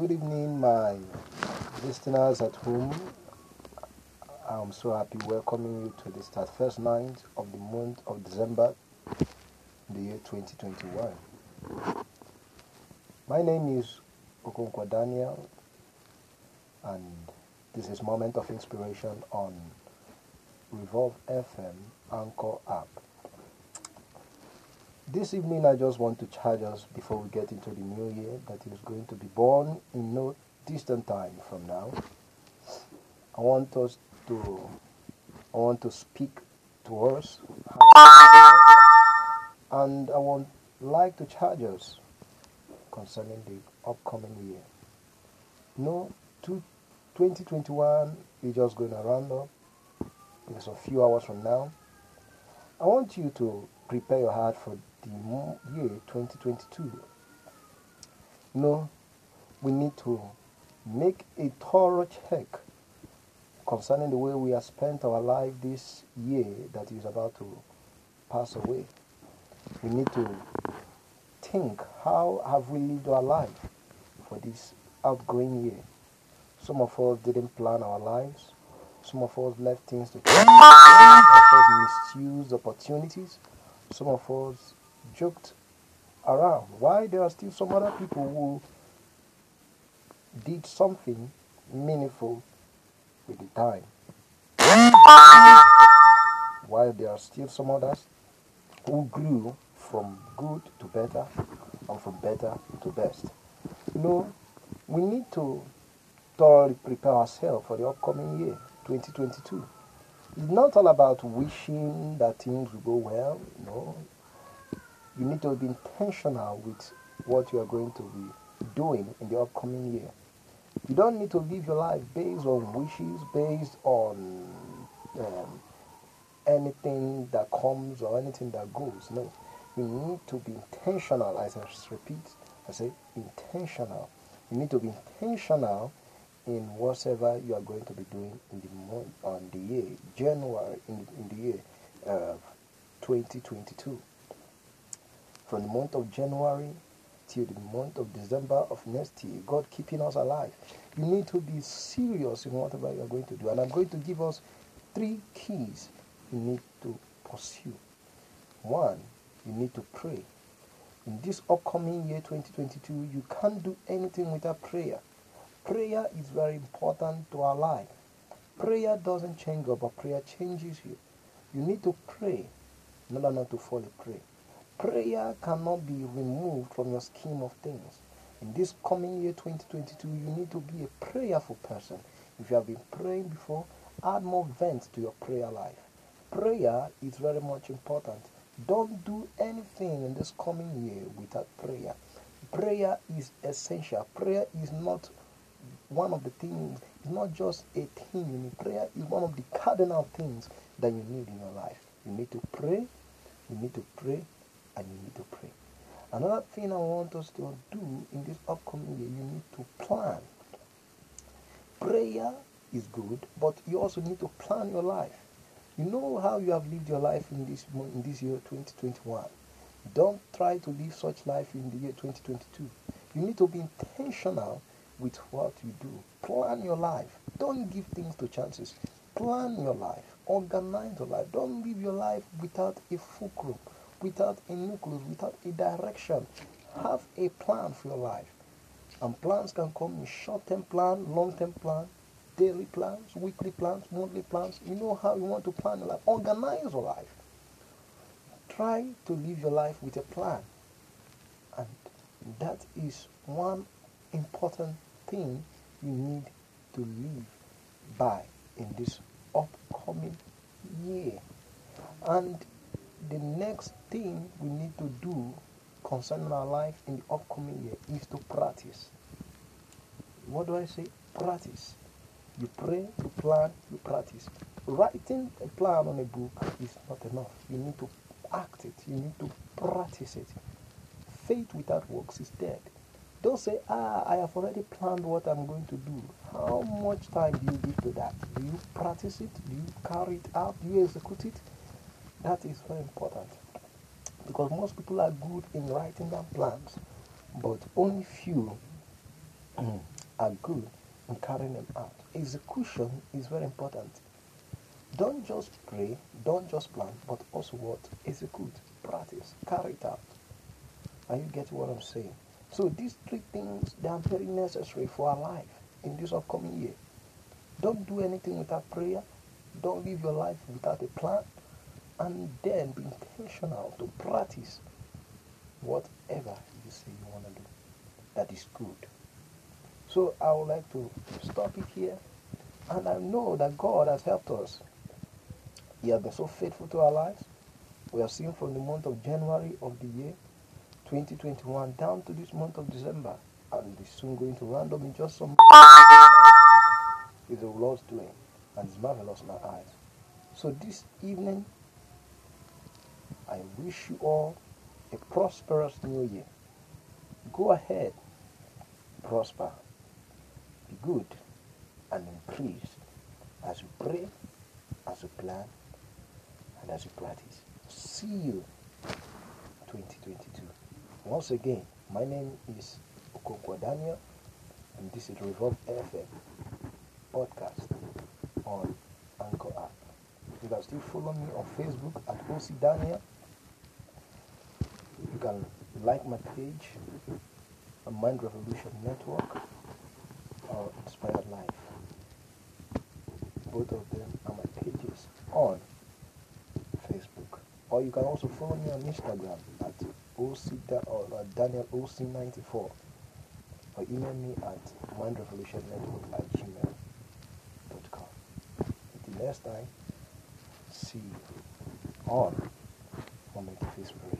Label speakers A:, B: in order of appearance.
A: Good evening, my listeners at home. I'm so happy welcoming you to this first night of the month of December, the year 2021. My name is Okonkwo Daniel, and this is Moment of Inspiration on Revolve FM Anchor app. This evening, I just want to charge us before we get into the new year that is going to be born in no distant time from now. I want us to, I want to speak to us, and I want like to charge us concerning the upcoming year. No, 2021 is just going to round up. It's a few hours from now. I want you to prepare your heart for the year 2022. No, we need to make a thorough check concerning the way we have spent our life this year that is about to pass away. We need to think how have we lived our life for this outgoing year. Some of us didn't plan our lives. Some of us left things to chance. Some of us misused opportunities. Some of us joked around. Why there are still some other people who did something meaningful with the time. While there are still some others who grew from good to better and from better to best. No, we need to thoroughly prepare ourselves for the upcoming year, 2022. It's not all about wishing that things will go well. No. You need to be intentional with what you are going to be doing in the upcoming year. You don't need to live your life based on wishes, based on um, anything that comes or anything that goes. No. You need to be intentional, as I repeat, I say intentional. You need to be intentional in whatever you are going to be doing in the month on the year January in, in the year uh, 2022 from the month of January till the month of December of next year God keeping us alive you need to be serious in whatever you are going to do and I'm going to give us three keys you need to pursue one you need to pray in this upcoming year 2022 you can't do anything without prayer Prayer is very important to our life. Prayer doesn't change you, but prayer changes you. You need to pray in order not to fall a prey. Prayer cannot be removed from your scheme of things. In this coming year 2022, you need to be a prayerful person. If you have been praying before, add more vent to your prayer life. Prayer is very much important. Don't do anything in this coming year without prayer. Prayer is essential. Prayer is not one of the things, it's not just a thing. Prayer is one of the cardinal things that you need in your life. You need to pray, you need to pray, and you need to pray. Another thing I want us to do in this upcoming year, you need to plan. Prayer is good, but you also need to plan your life. You know how you have lived your life in this in this year 2021. Don't try to live such life in the year 2022. You need to be intentional with what you do. Plan your life. Don't give things to chances. Plan your life. Organize your life. Don't live your life without a fulcrum, without a nucleus, without a direction. Have a plan for your life. And plans can come in short-term plan, long-term plan, daily plans, weekly plans, monthly plans. You know how you want to plan your life. Organize your life. Try to live your life with a plan. And that is one important thing you need to live by in this upcoming year. And the next thing we need to do concerning our life in the upcoming year is to practice. What do I say? Practice. You pray, you plan, you practice. Writing a plan on a book is not enough. You need to act it, you need to practice it. Faith without works is dead. Don't say, ah, I have already planned what I'm going to do. How much time do you give to that? Do you practice it? Do you carry it out? Do you execute it? That is very important. Because most people are good in writing down plans, but only few mm, are good in carrying them out. Execution is very important. Don't just pray, don't just plan, but also what? Execute, practice, carry it out. Are you getting what I'm saying? So these three things they are very necessary for our life in this upcoming year. Don't do anything without prayer. Don't live your life without a plan. And then be intentional to practice whatever you say you want to do. That is good. So I would like to stop it here. And I know that God has helped us. He has been so faithful to our lives. We have seen from the month of January of the year 2021 down to this month of December. And it's soon going to round up in just some. It's the Lord's doing. And it's marvelous in our eyes. So this evening, I wish you all a prosperous new year. Go ahead, prosper, be good, and increase as you pray, as you plan, and as you practice. See you 2022. Once again, my name is Okonkwo Daniel, and this is Revolve FM podcast on Anchor app. You can still follow me on Facebook at OC Daniel. Can like my page on Mind Revolution Network or Inspired Life. Both of them are my pages on Facebook. Or you can also follow me on Instagram at OC or uh, Daniel OC94 or email me at mindrevolutionnetwork at gmail.com. Until next time, see you on Moment Inspiration.